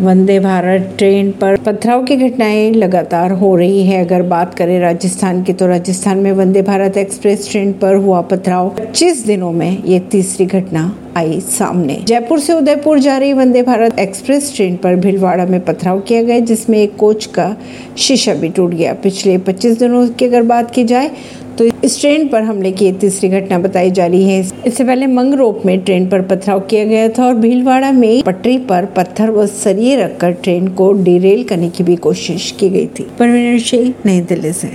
Vande Bharat train पर पथराव की घटनाएँ लगातार हो रही है। अगर बात करें राजस्थान की तो राजस्थान में वंदे भारत एक्सप्रेस ट्रेन पर हुआ पथराव। 25 दिनों में ये तीसरी घटना आई सामने। जयपुर से उदयपुर जा रही वंदे भारत एक्सप्रेस ट्रेन पर भीलवाड़ा में पथराव किया गया, जिसमें एक कोच का शीशा भी टूट गया। पिछले 25 दिनों की अगर बात की जाए तो इस ट्रेन पर हमले की तीसरी घटना बताई जा रही है। इससे पहले मंगरोप में ट्रेन पर पथराव किया गया था और भीलवाड़ा में पटरी पर पत्थर व सरिये रखकर ट्रेन को डिरेल करने की भी कोशिश की गई थी। परवीन सिंह, नई दिल्ली से।